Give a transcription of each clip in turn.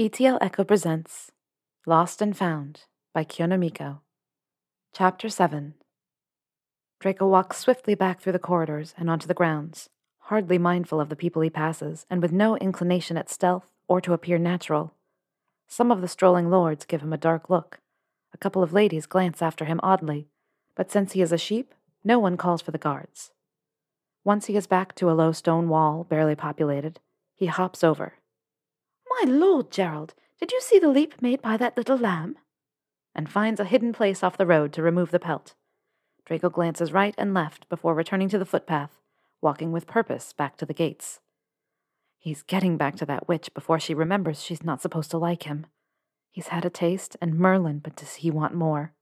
ETL Echo presents Lost and Found by Kyonomiko. Chapter 7 Draco walks swiftly back through the corridors and onto the grounds, hardly mindful of the people he passes, and with no inclination at stealth or to appear natural. Some of the strolling lords give him a dark look. A couple of ladies glance after him oddly, but since he is a sheep, no one calls for the guards. Once he is back to a low stone wall, barely populated, he hops over. My lord, Gerald, did you see the leap made by that little lamb? And finds a hidden place off the road to remove the pelt. Draco glances right and left before returning to the footpath, walking with purpose back to the gates. He's getting back to that witch before she remembers she's not supposed to like him. He's had a taste, and Merlin, but does he want more?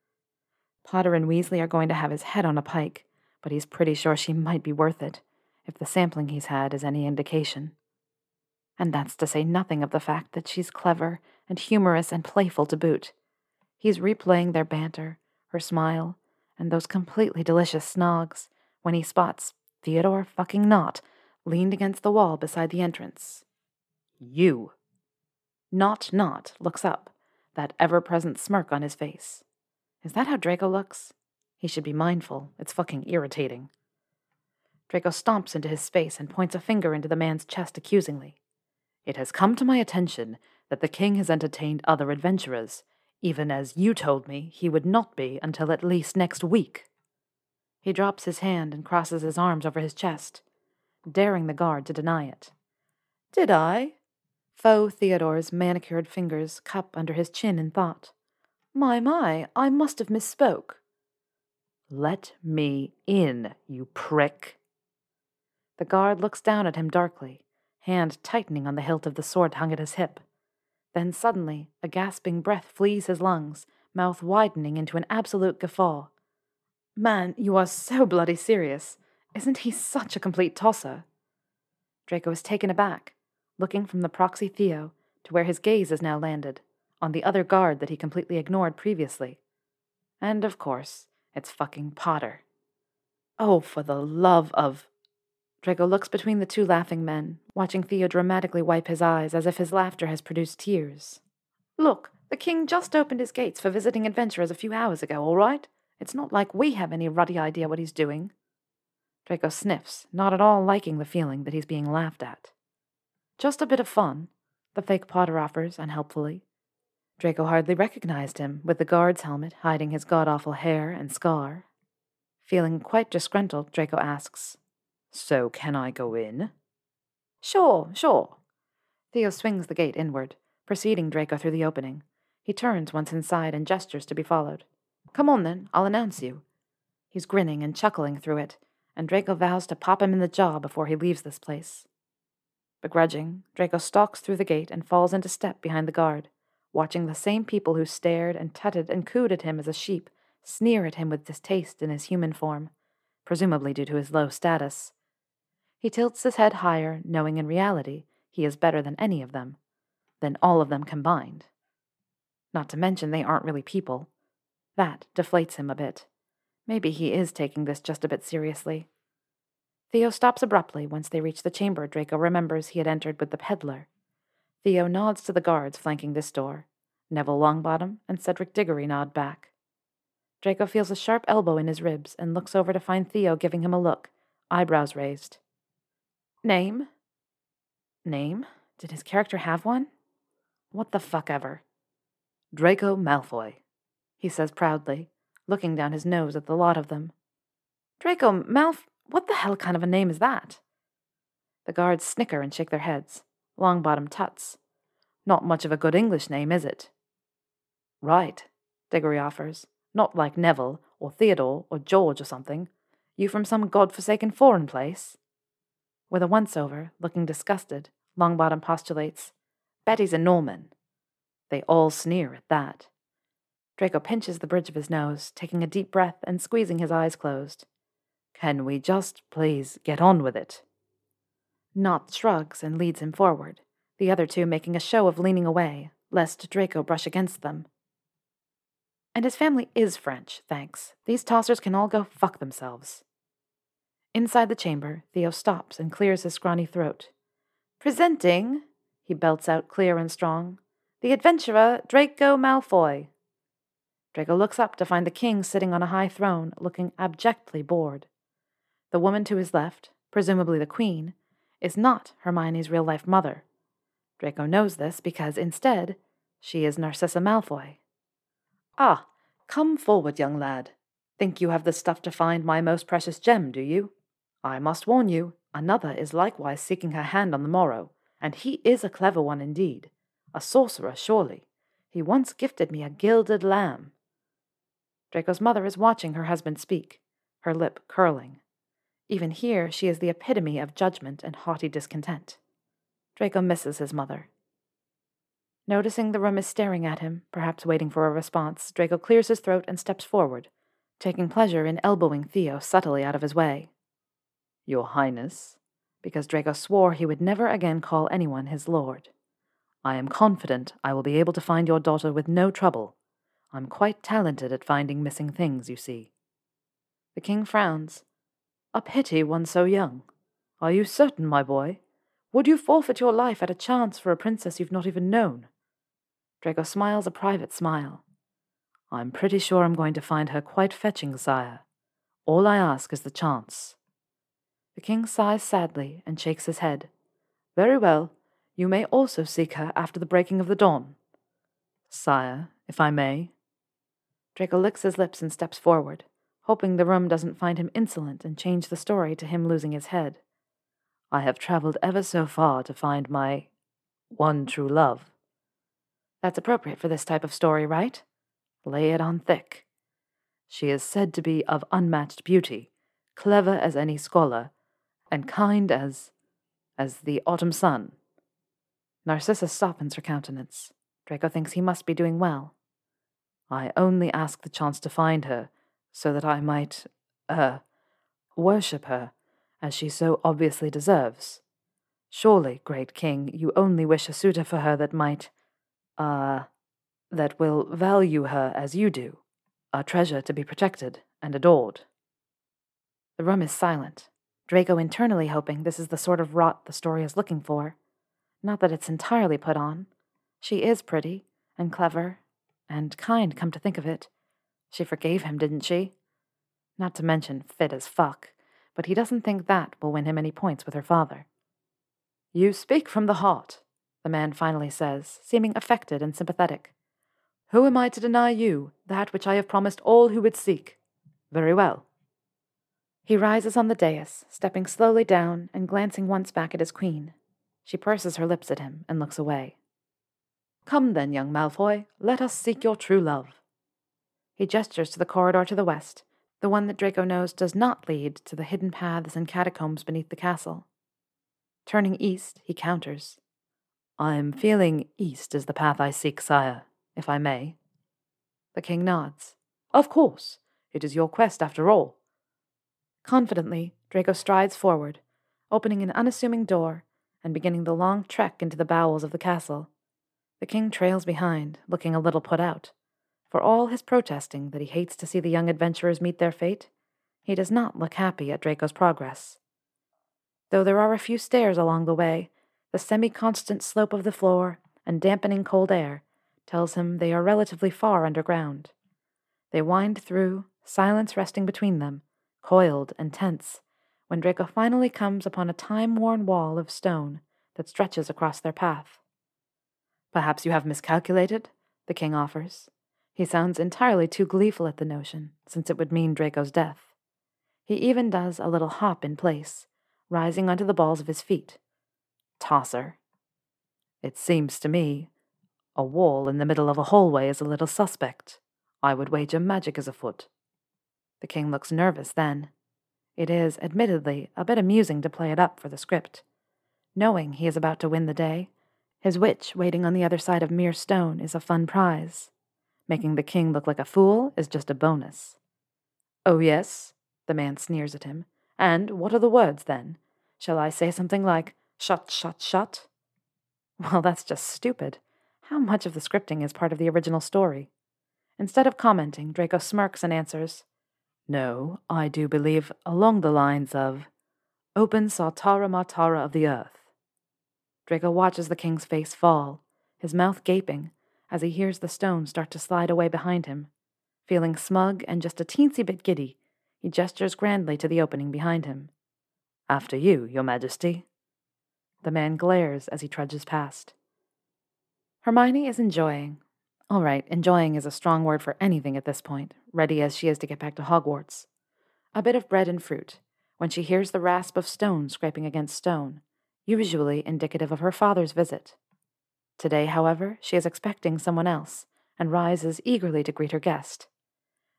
Potter and Weasley are going to have his head on a pike, but he's pretty sure she might be worth it, if the sampling he's had is any indication. And that's to say nothing of the fact that she's clever and humorous and playful to boot. He's replaying their banter, her smile, and those completely delicious snogs when he spots Theodore fucking Nott leaned against the wall beside the entrance. You. Not Nott looks up, that ever present smirk on his face. Is that how Draco looks? He should be mindful. It's fucking irritating. Draco stomps into his space and points a finger into the man's chest accusingly. It has come to my attention that the king has entertained other adventurers, even as you told me he would not be until at least next week. He drops his hand and crosses his arms over his chest, daring the guard to deny it. Did I? Faux Theodore's manicured fingers cup under his chin in thought. My, my, I must have misspoke. Let me in, you prick. The guard looks down at him darkly, hand tightening on the hilt of the sword hung at his hip. Then suddenly, a gasping breath flees his lungs, mouth widening into an absolute guffaw. Man, you are so bloody serious. Isn't he such a complete tosser? Draco is taken aback, looking from the proxy Theo to where his gaze is now landed, on the other guard that he completely ignored previously. And of course, it's fucking Potter. Oh, for the love of. Draco looks between the two laughing men, watching Theo dramatically wipe his eyes as if his laughter has produced tears. Look, the king just opened his gates for visiting adventurers a few hours ago, all right? It's not like we have any ruddy idea what he's doing. Draco sniffs, not at all liking the feeling that he's being laughed at. Just a bit of fun, the fake Potter offers unhelpfully. Draco hardly recognized him, with the guard's helmet hiding his god awful hair and scar. Feeling quite disgruntled, Draco asks, So can I go in? Sure, sure. Theo swings the gate inward, preceding Draco through the opening. He turns once inside and gestures to be followed. Come on then, I'll announce you. He's grinning and chuckling through it, and Draco vows to pop him in the jaw before he leaves this place. Begrudging, Draco stalks through the gate and falls into step behind the guard watching the same people who stared and tutted and cooed at him as a sheep sneer at him with distaste in his human form, presumably due to his low status. He tilts his head higher, knowing in reality he is better than any of them, than all of them combined. Not to mention they aren't really people. That deflates him a bit. Maybe he is taking this just a bit seriously. Theo stops abruptly once they reach the chamber Draco remembers he had entered with the peddler Theo nods to the guards flanking this door. Neville Longbottom and Cedric Diggory nod back. Draco feels a sharp elbow in his ribs and looks over to find Theo giving him a look, eyebrows raised. Name? Name? Did his character have one? What the fuck ever? Draco Malfoy, he says proudly, looking down his nose at the lot of them. Draco Malf. What the hell kind of a name is that? The guards snicker and shake their heads. Longbottom Tuts. Not much of a good English name, is it? Right, Diggory offers. Not like Neville, or Theodore, or George, or something. You from some god-forsaken foreign place? With a once-over, looking disgusted, Longbottom postulates, Betty's a Norman. They all sneer at that. Draco pinches the bridge of his nose, taking a deep breath and squeezing his eyes closed. Can we just please get on with it? Nott shrugs and leads him forward, the other two making a show of leaning away, lest Draco brush against them. And his family is French, thanks. These tossers can all go fuck themselves. Inside the chamber, Theo stops and clears his scrawny throat. Presenting, he belts out clear and strong, The adventurer Draco Malfoy. Draco looks up to find the king sitting on a high throne, looking abjectly bored. The woman to his left, presumably the queen, is not Hermione's real life mother. Draco knows this because, instead, she is Narcissa Malfoy. Ah, come forward, young lad. Think you have the stuff to find my most precious gem, do you? I must warn you, another is likewise seeking her hand on the morrow, and he is a clever one indeed. A sorcerer, surely. He once gifted me a gilded lamb. Draco's mother is watching her husband speak, her lip curling. Even here, she is the epitome of judgment and haughty discontent. Draco misses his mother. Noticing the room is staring at him, perhaps waiting for a response, Draco clears his throat and steps forward, taking pleasure in elbowing Theo subtly out of his way. Your Highness, because Draco swore he would never again call anyone his lord. I am confident I will be able to find your daughter with no trouble. I'm quite talented at finding missing things, you see. The king frowns. A pity one so young. Are you certain, my boy? Would you forfeit your life at a chance for a princess you've not even known? Draco smiles a private smile. I'm pretty sure I'm going to find her quite fetching, sire. All I ask is the chance. The king sighs sadly and shakes his head. Very well. You may also seek her after the breaking of the dawn. Sire, if I may. Draco licks his lips and steps forward, hoping the room doesn't find him insolent and change the story to him losing his head. I have travelled ever so far to find my one true love. That's appropriate for this type of story, right? Lay it on thick. She is said to be of unmatched beauty, clever as any scholar, and kind as as the autumn sun. Narcissa softens her countenance. Draco thinks he must be doing well. I only ask the chance to find her, so that I might, er, worship her as she so obviously deserves. Surely, great king, you only wish a suitor for her that might, ah, uh, that will value her as you do, a treasure to be protected and adored. The room is silent, Draco internally hoping this is the sort of rot the story is looking for. Not that it's entirely put on. She is pretty, and clever, and kind, come to think of it. She forgave him, didn't she? Not to mention fit as fuck but he doesn't think that will win him any points with her father. You speak from the heart, the man finally says, seeming affected and sympathetic. Who am I to deny you that which I have promised all who would seek? Very well. He rises on the dais, stepping slowly down and glancing once back at his queen. She purses her lips at him and looks away. Come then, young Malfoy, let us seek your true love. He gestures to the corridor to the west, the one that Draco knows does not lead to the hidden paths and catacombs beneath the castle. Turning east, he counters. I'm feeling east is the path I seek, sire, if I may. The king nods. Of course. It is your quest, after all. Confidently, Draco strides forward, opening an unassuming door and beginning the long trek into the bowels of the castle. The king trails behind, looking a little put out. For all his protesting that he hates to see the young adventurers meet their fate, he does not look happy at Draco's progress. Though there are a few stairs along the way, the semi constant slope of the floor and dampening cold air tells him they are relatively far underground. They wind through, silence resting between them, coiled and tense, when Draco finally comes upon a time worn wall of stone that stretches across their path. Perhaps you have miscalculated, the king offers. He sounds entirely too gleeful at the notion, since it would mean Draco's death. He even does a little hop in place, rising onto the balls of his feet. Tosser. It seems to me a wall in the middle of a hallway is a little suspect. I would wager magic is afoot. The king looks nervous then. It is, admittedly, a bit amusing to play it up for the script. Knowing he is about to win the day, his witch waiting on the other side of mere stone is a fun prize. Making the king look like a fool is just a bonus. Oh, yes? The man sneers at him. And what are the words, then? Shall I say something like, shut, shut, shut? Well, that's just stupid. How much of the scripting is part of the original story? Instead of commenting, Draco smirks and answers, No, I do believe along the lines of, Open Sartara Martara of the earth. Draco watches the king's face fall, his mouth gaping, as he hears the stone start to slide away behind him. Feeling smug and just a teensy bit giddy, he gestures grandly to the opening behind him. After you, Your Majesty. The man glares as he trudges past. Hermione is enjoying. All right, enjoying is a strong word for anything at this point, ready as she is to get back to Hogwarts. A bit of bread and fruit, when she hears the rasp of stone scraping against stone, usually indicative of her father's visit. Today, however, she is expecting someone else and rises eagerly to greet her guest.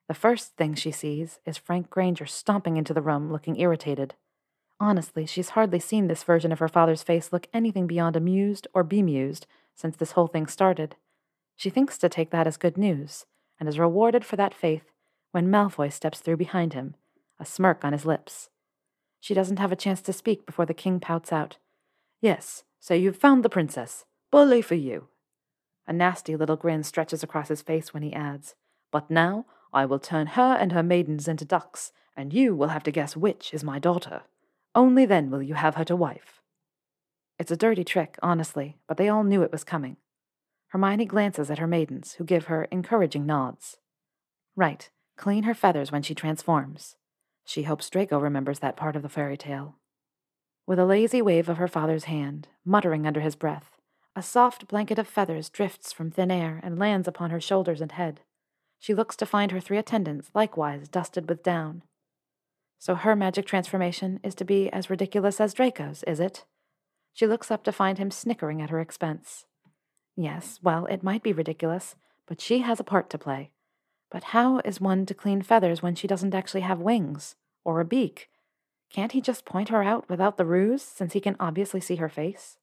The first thing she sees is Frank Granger stomping into the room looking irritated. Honestly, she's hardly seen this version of her father's face look anything beyond amused or bemused since this whole thing started. She thinks to take that as good news, and is rewarded for that faith when Malfoy steps through behind him, a smirk on his lips. She doesn't have a chance to speak before the king pouts out. Yes, so you've found the princess. Bully for you. A nasty little grin stretches across his face when he adds, But now I will turn her and her maidens into ducks, and you will have to guess which is my daughter. Only then will you have her to wife. It's a dirty trick, honestly, but they all knew it was coming. Hermione glances at her maidens, who give her encouraging nods. Right, clean her feathers when she transforms. She hopes Draco remembers that part of the fairy tale. With a lazy wave of her father's hand, muttering under his breath, a soft blanket of feathers drifts from thin air and lands upon her shoulders and head. She looks to find her three attendants likewise dusted with down. So her magic transformation is to be as ridiculous as Draco's, is it? She looks up to find him snickering at her expense. Yes, well, it might be ridiculous, but she has a part to play. But how is one to clean feathers when she doesn't actually have wings or a beak? Can't he just point her out without the ruse, since he can obviously see her face?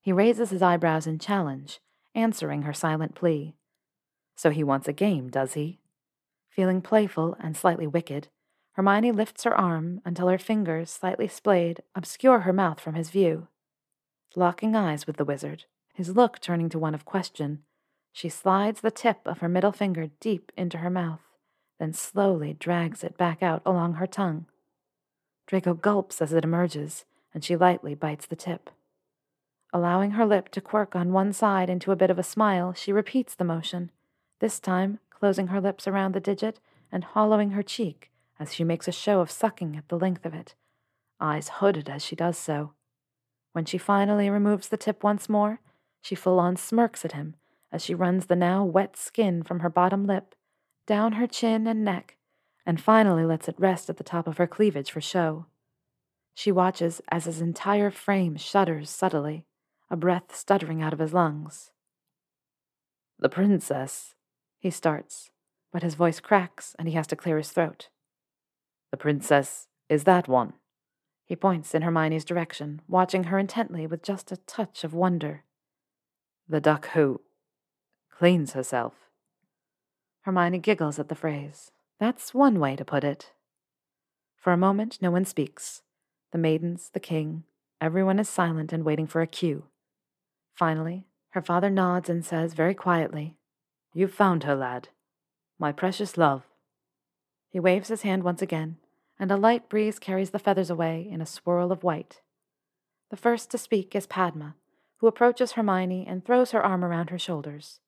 He raises his eyebrows in challenge, answering her silent plea. So he wants a game, does he? Feeling playful and slightly wicked, Hermione lifts her arm until her fingers, slightly splayed, obscure her mouth from his view. Locking eyes with the wizard, his look turning to one of question, she slides the tip of her middle finger deep into her mouth, then slowly drags it back out along her tongue. Draco gulps as it emerges, and she lightly bites the tip. Allowing her lip to quirk on one side into a bit of a smile, she repeats the motion, this time closing her lips around the digit and hollowing her cheek as she makes a show of sucking at the length of it, eyes hooded as she does so. When she finally removes the tip once more, she full on smirks at him as she runs the now wet skin from her bottom lip, down her chin and neck, and finally lets it rest at the top of her cleavage for show. She watches as his entire frame shudders subtly, a breath stuttering out of his lungs. The princess, he starts, but his voice cracks and he has to clear his throat. The princess is that one. He points in Hermione's direction, watching her intently with just a touch of wonder. The duck who cleans herself. Hermione giggles at the phrase. That's one way to put it. For a moment, no one speaks. The maidens, the king, everyone is silent and waiting for a cue. Finally, her father nods and says very quietly, You've found her, lad. My precious love. He waves his hand once again, and a light breeze carries the feathers away in a swirl of white. The first to speak is Padma, who approaches Hermione and throws her arm around her shoulders.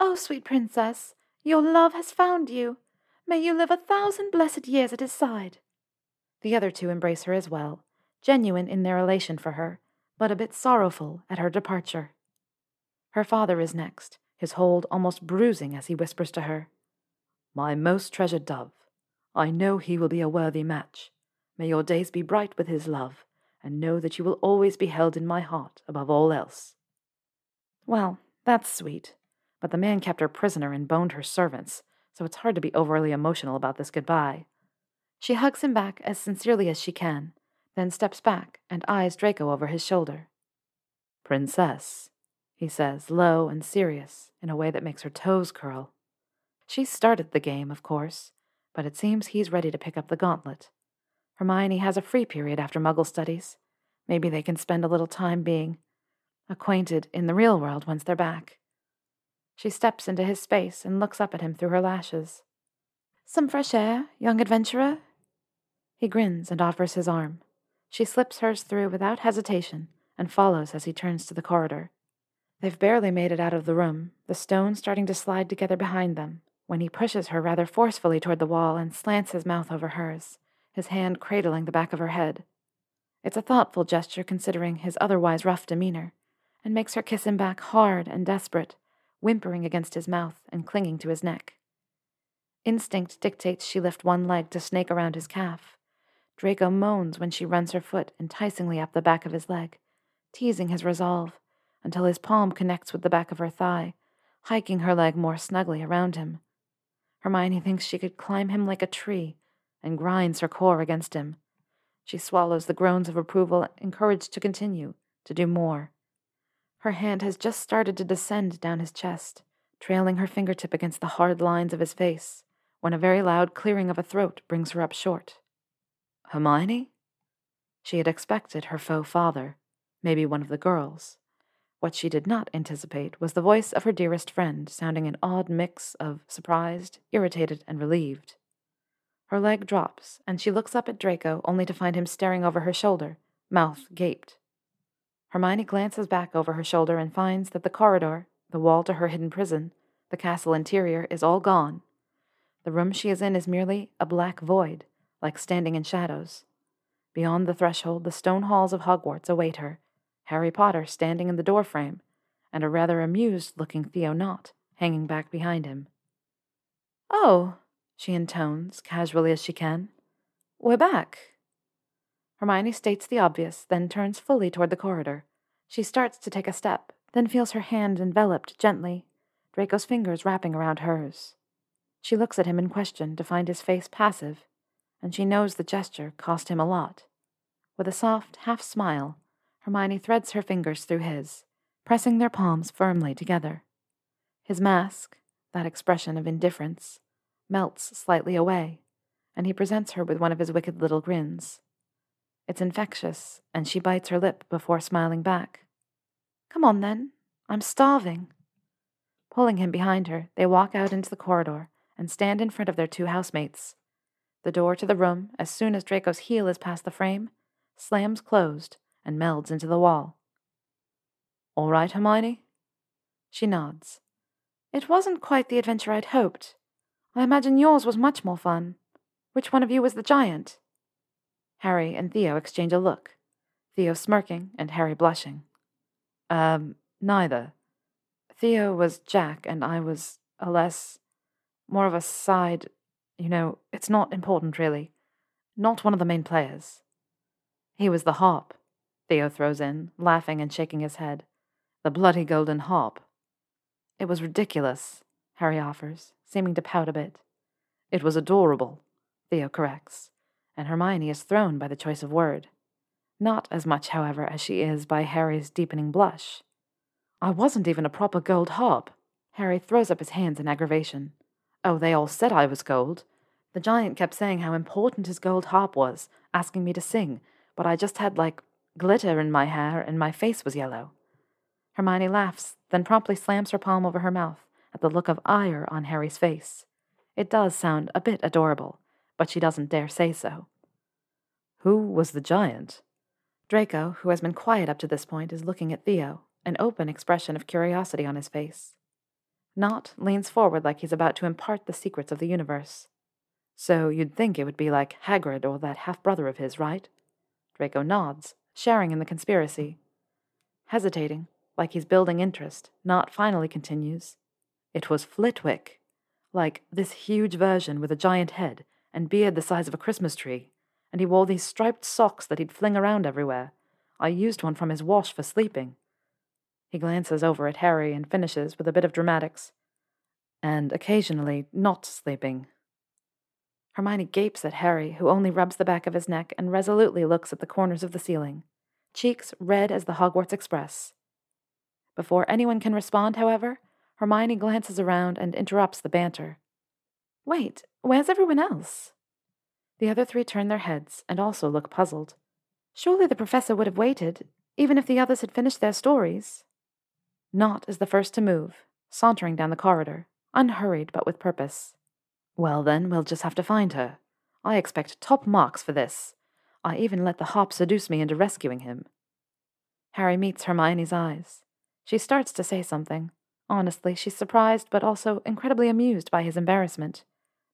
Oh, sweet princess, your love has found you. May you live a thousand blessed years at his side. The other two embrace her as well, genuine in their elation for her, but a bit sorrowful at her departure. Her father is next, his hold almost bruising as he whispers to her, My most treasured dove, I know he will be a worthy match. May your days be bright with his love, and know that you will always be held in my heart above all else. Well, that's sweet, but the man kept her prisoner and boned her servants, so it's hard to be overly emotional about this goodbye. She hugs him back as sincerely as she can, then steps back and eyes Draco over his shoulder. Princess, he says, low and serious, in a way that makes her toes curl. She started the game, of course, but it seems he's ready to pick up the gauntlet. Hermione has a free period after Muggle studies. Maybe they can spend a little time being acquainted in the real world once they're back. She steps into his space and looks up at him through her lashes. Some fresh air, young adventurer? He grins and offers his arm. She slips hers through without hesitation and follows as he turns to the corridor. They've barely made it out of the room, the stones starting to slide together behind them, when he pushes her rather forcefully toward the wall and slants his mouth over hers, his hand cradling the back of her head. It's a thoughtful gesture considering his otherwise rough demeanor, and makes her kiss him back hard and desperate, whimpering against his mouth and clinging to his neck. Instinct dictates she lift one leg to snake around his calf. Draco moans when she runs her foot enticingly up the back of his leg, teasing his resolve until his palm connects with the back of her thigh, hiking her leg more snugly around him. Hermione thinks she could climb him like a tree and grinds her core against him. She swallows the groans of approval, encouraged to continue, to do more. Her hand has just started to descend down his chest, trailing her fingertip against the hard lines of his face, when a very loud clearing of a throat brings her up short. Hermione? She had expected her faux father, maybe one of the girls. What she did not anticipate was the voice of her dearest friend, sounding an odd mix of surprised, irritated, and relieved. Her leg drops, and she looks up at Draco only to find him staring over her shoulder, mouth gaped. Hermione glances back over her shoulder and finds that the corridor, the wall to her hidden prison, the castle interior is all gone. The room she is in is merely a black void, like standing in shadows. Beyond the threshold, the stone halls of Hogwarts await her, Harry Potter standing in the doorframe, and a rather amused looking Theo-Nott hanging back behind him. Oh, she intones, casually as she can. We're back. Hermione states the obvious, then turns fully toward the corridor. She starts to take a step, then feels her hand enveloped gently, Draco's fingers wrapping around hers. She looks at him in question to find his face passive, and she knows the gesture cost him a lot. With a soft half smile, Hermione threads her fingers through his, pressing their palms firmly together. His mask, that expression of indifference, melts slightly away, and he presents her with one of his wicked little grins. It's infectious, and she bites her lip before smiling back. Come on, then. I'm starving. Pulling him behind her, they walk out into the corridor and stand in front of their two housemates. The door to the room, as soon as Draco's heel is past the frame, slams closed, and melds into the wall. All right, Hermione? She nods. It wasn't quite the adventure I'd hoped. I imagine yours was much more fun. Which one of you was the giant? Harry and Theo exchange a look, Theo smirking and Harry blushing. Um, neither. Theo was Jack, and I was a less. more of a side. You know, it's not important, really. Not one of the main players. He was the harp, Theo throws in, laughing and shaking his head. The bloody golden harp. It was ridiculous, Harry offers, seeming to pout a bit. It was adorable, Theo corrects, and Hermione is thrown by the choice of word. Not as much, however, as she is by Harry's deepening blush. I wasn't even a proper gold harp. Harry throws up his hands in aggravation. Oh, they all said I was gold. The giant kept saying how important his gold harp was, asking me to sing, but I just had, like, glitter in my hair, and my face was yellow. Hermione laughs, then promptly slams her palm over her mouth at the look of ire on Harry's face. It does sound a bit adorable, but she doesn't dare say so. Who was the giant? Draco, who has been quiet up to this point, is looking at Theo, an open expression of curiosity on his face. Nott leans forward like he's about to impart the secrets of the universe. So you'd think it would be like Hagrid or that half brother of his, right? Draco nods, sharing in the conspiracy. Hesitating, like he's building interest, Nott finally continues. It was Flitwick. Like this huge version with a giant head and beard the size of a Christmas tree, and he wore these striped socks that he'd fling around everywhere. I used one from his wash for sleeping. He glances over at Harry and finishes with a bit of dramatics. And occasionally not sleeping. Hermione gapes at Harry, who only rubs the back of his neck and resolutely looks at the corners of the ceiling, cheeks red as the Hogwarts Express. Before anyone can respond, however, Hermione glances around and interrupts the banter. Wait, where's everyone else? The other three turn their heads and also look puzzled. Surely the professor would have waited, even if the others had finished their stories. Nott is the first to move, sauntering down the corridor, unhurried but with purpose. Well, then, we'll just have to find her. I expect top marks for this. I even let the hop seduce me into rescuing him. Harry meets Hermione's eyes. She starts to say something. Honestly, she's surprised but also incredibly amused by his embarrassment.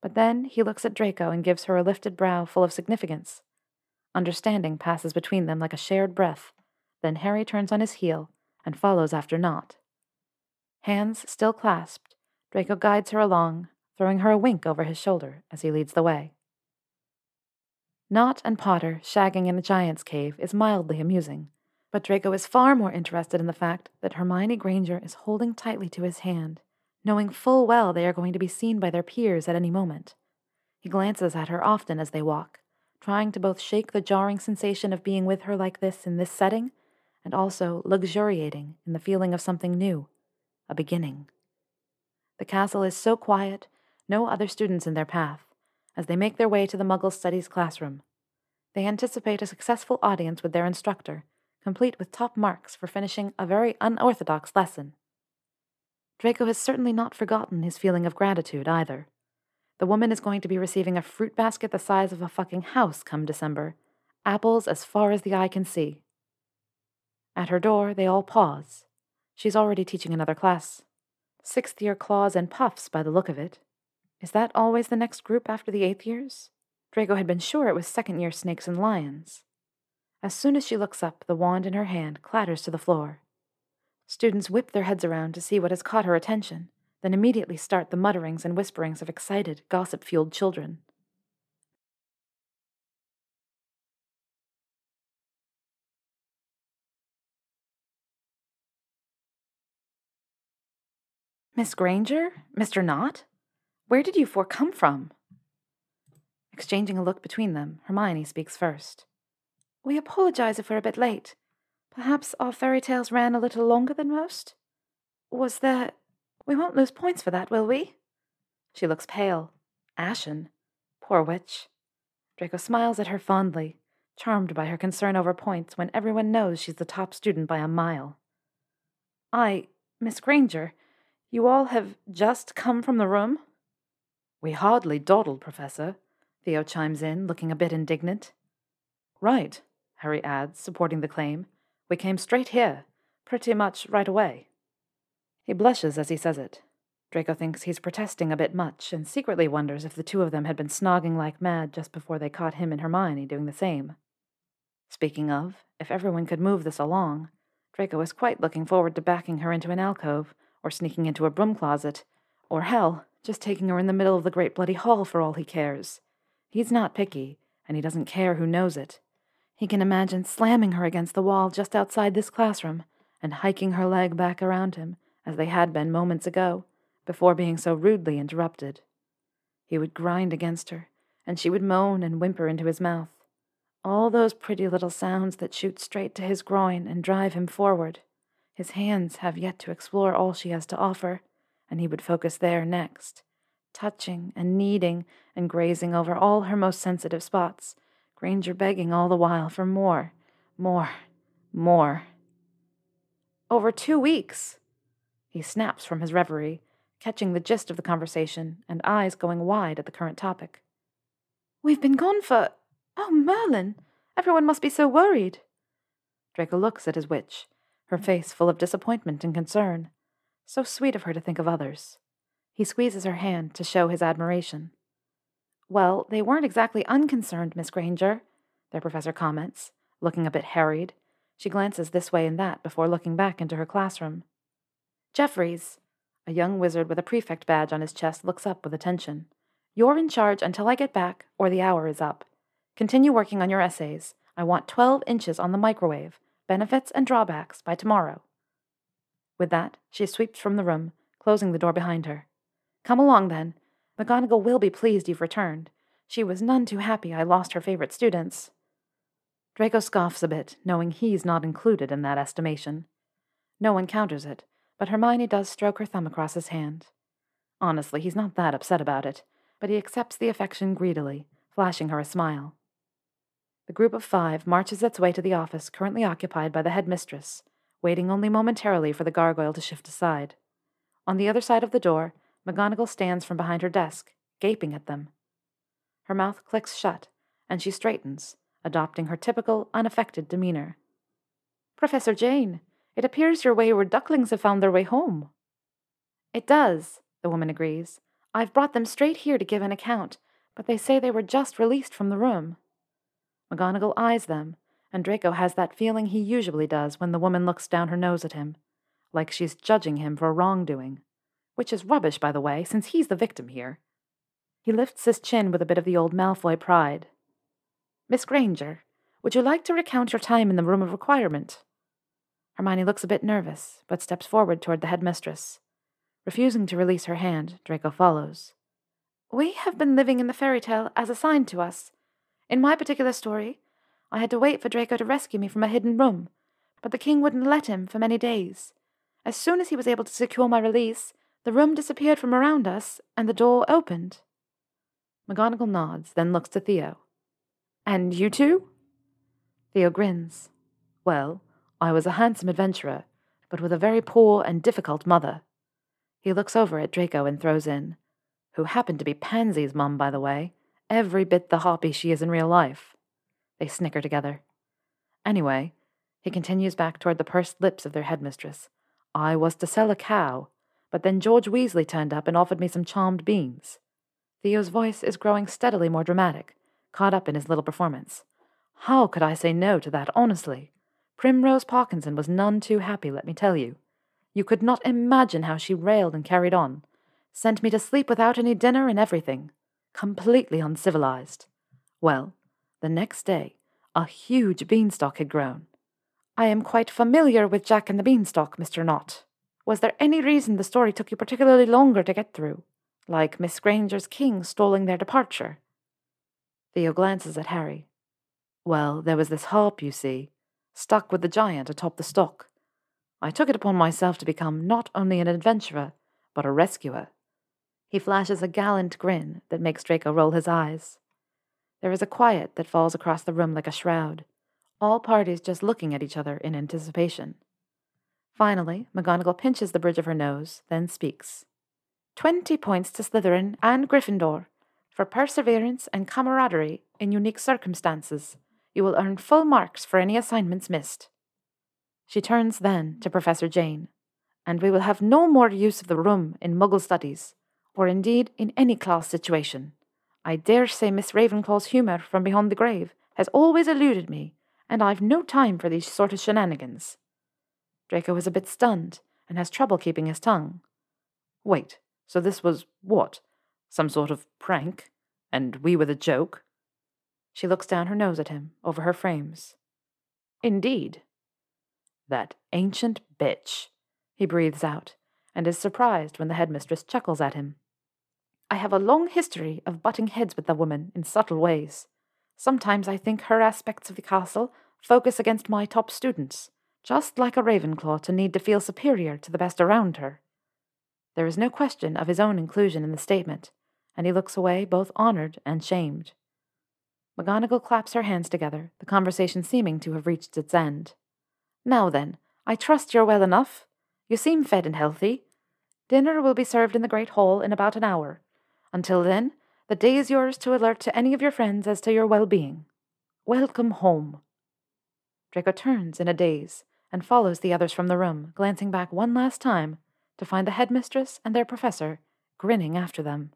But then he looks at Draco and gives her a lifted brow full of significance. Understanding passes between them like a shared breath. Then Harry turns on his heel and follows after Nott. Hands still clasped, Draco guides her along, throwing her a wink over his shoulder as he leads the way. Nott and Potter shagging in a giant's cave is mildly amusing, but Draco is far more interested in the fact that Hermione Granger is holding tightly to his hand, knowing full well they are going to be seen by their peers at any moment. He glances at her often as they walk, trying to both shake the jarring sensation of being with her like this in this setting and also luxuriating in the feeling of something new, a beginning. The castle is so quiet, no other students in their path, as they make their way to the Muggle Studies classroom. They anticipate a successful audience with their instructor, complete with top marks for finishing a very unorthodox lesson. Draco has certainly not forgotten his feeling of gratitude either. The woman is going to be receiving a fruit basket the size of a fucking house come December, apples as far as the eye can see. At her door, they all pause. She's already teaching another class. Sixth year claws and puffs by the look of it. Is that always the next group after the eighth years? Draco had been sure it was second year snakes and lions. As soon as she looks up, the wand in her hand clatters to the floor. Students whip their heads around to see what has caught her attention, then immediately start the mutterings and whisperings of excited, gossip fueled children. Miss Granger? Mr. Nott? Where did you four come from? Exchanging a look between them, Hermione speaks first. We apologize if we're a bit late. Perhaps our fairy tales ran a little longer than most? Was there. We won't lose points for that, will we? She looks pale, ashen. Poor witch. Draco smiles at her fondly, charmed by her concern over points when everyone knows she's the top student by a mile. I, Miss Granger, you all have just come from the room? We hardly dawdled, Professor, Theo chimes in, looking a bit indignant. Right, Harry adds, supporting the claim. We came straight here, pretty much right away. He blushes as he says it. Draco thinks he's protesting a bit much and secretly wonders if the two of them had been snogging like mad just before they caught him and Hermione doing the same. Speaking of, if everyone could move this along, Draco is quite looking forward to backing her into an alcove or sneaking into a broom closet, or hell, just taking her in the middle of the great bloody hall for all he cares. He's not picky, and he doesn't care who knows it. He can imagine slamming her against the wall just outside this classroom and hiking her leg back around him, as they had been moments ago, before being so rudely interrupted. He would grind against her, and she would moan and whimper into his mouth. All those pretty little sounds that shoot straight to his groin and drive him forward. His hands have yet to explore all she has to offer, and he would focus there next, touching and kneading and grazing over all her most sensitive spots, Granger begging all the while for more, more, more. Over two weeks! He snaps from his reverie, catching the gist of the conversation and eyes going wide at the current topic. We've been gone for. Oh, Merlin! Everyone must be so worried. Draco looks at his witch, her face full of disappointment and concern. So sweet of her to think of others. He squeezes her hand to show his admiration. Well, they weren't exactly unconcerned, Miss Granger, their professor comments, looking a bit harried. She glances this way and that before looking back into her classroom. Jeffries, a young wizard with a prefect badge on his chest, looks up with attention. You're in charge until I get back, or the hour is up. Continue working on your essays. I want 12 inches on the microwave benefits and drawbacks by tomorrow. With that, she sweeps from the room, closing the door behind her. Come along, then. McGonagall will be pleased you've returned. She was none too happy I lost her favorite students. Draco scoffs a bit, knowing he's not included in that estimation. No one counters it, but Hermione does stroke her thumb across his hand. Honestly, he's not that upset about it, but he accepts the affection greedily, flashing her a smile. The group of five marches its way to the office currently occupied by the headmistress, waiting only momentarily for the gargoyle to shift aside. On the other side of the door, McGonagall stands from behind her desk, gaping at them. Her mouth clicks shut, and she straightens, adopting her typical, unaffected demeanor. Professor Jane, It appears your wayward ducklings have found their way home. It does, the woman agrees. I've brought them straight here to give an account, but they say they were just released from the room. McGonagall eyes them, and Draco has that feeling he usually does when the woman looks down her nose at him, like she's judging him for wrongdoing. Which is rubbish, by the way, since he's the victim here. He lifts his chin with a bit of the old Malfoy pride. Miss Granger, would you like to recount your time in the room of requirement? Hermione looks a bit nervous, but steps forward toward the headmistress. Refusing to release her hand, Draco follows. We have been living in the fairy tale as assigned to us. In my particular story, I had to wait for Draco to rescue me from a hidden room, but the king wouldn't let him for many days. As soon as he was able to secure my release, the room disappeared from around us, and the door opened. McGonagall nods, then looks to Theo. And you too? Theo grins. Well, I was a handsome adventurer, but with a very poor and difficult mother. He looks over at Draco and throws in, who happened to be Pansy's mum, by the way, every bit the harpy she is in real life. They snicker together. Anyway, he continues back toward the pursed lips of their headmistress. I was to sell a cow, but then George Weasley turned up and offered me some charmed beans. Theo's voice is growing steadily more dramatic, caught up in his little performance. How could I say no to that, honestly? Primrose Parkinson was none too happy, let me tell you. You could not imagine how she railed and carried on. Sent me to sleep without any dinner and everything. Completely uncivilized. Well, the next day, a huge beanstalk had grown. I am quite familiar with Jack and the Beanstalk, Mr. Nott. Was there any reason the story took you particularly longer to get through? Like Miss Granger's king stalling their departure? Theo glances at Harry. Well, there was this harp, you see stuck with the giant atop the stock. I took it upon myself to become not only an adventurer, but a rescuer. He flashes a gallant grin that makes Draco roll his eyes. There is a quiet that falls across the room like a shroud, all parties just looking at each other in anticipation. Finally, McGonagall pinches the bridge of her nose, then speaks. Twenty points to Slytherin and Gryffindor for perseverance and camaraderie in unique circumstances you will earn full marks for any assignments missed. She turns then to Professor Jane, and we will have no more use of the room in Muggle studies, or indeed in any class situation. I dare say Miss Ravenclaw's humour from beyond the grave has always eluded me, and I've no time for these sort of shenanigans. Draco is a bit stunned and has trouble keeping his tongue. Wait, so this was what? Some sort of prank? And we were the joke? She looks down her nose at him over her frames. Indeed. That ancient bitch, he breathes out, and is surprised when the headmistress chuckles at him. I have a long history of butting heads with the woman in subtle ways. Sometimes I think her aspects of the castle focus against my top students, just like a Ravenclaw to need to feel superior to the best around her. There is no question of his own inclusion in the statement, and he looks away both honored and shamed. McGonagall claps her hands together, the conversation seeming to have reached its end. Now then, I trust you're well enough. You seem fed and healthy. Dinner will be served in the Great Hall in about an hour. Until then, the day is yours to alert to any of your friends as to your well being. Welcome home. Draco turns in a daze and follows the others from the room, glancing back one last time to find the headmistress and their professor grinning after them.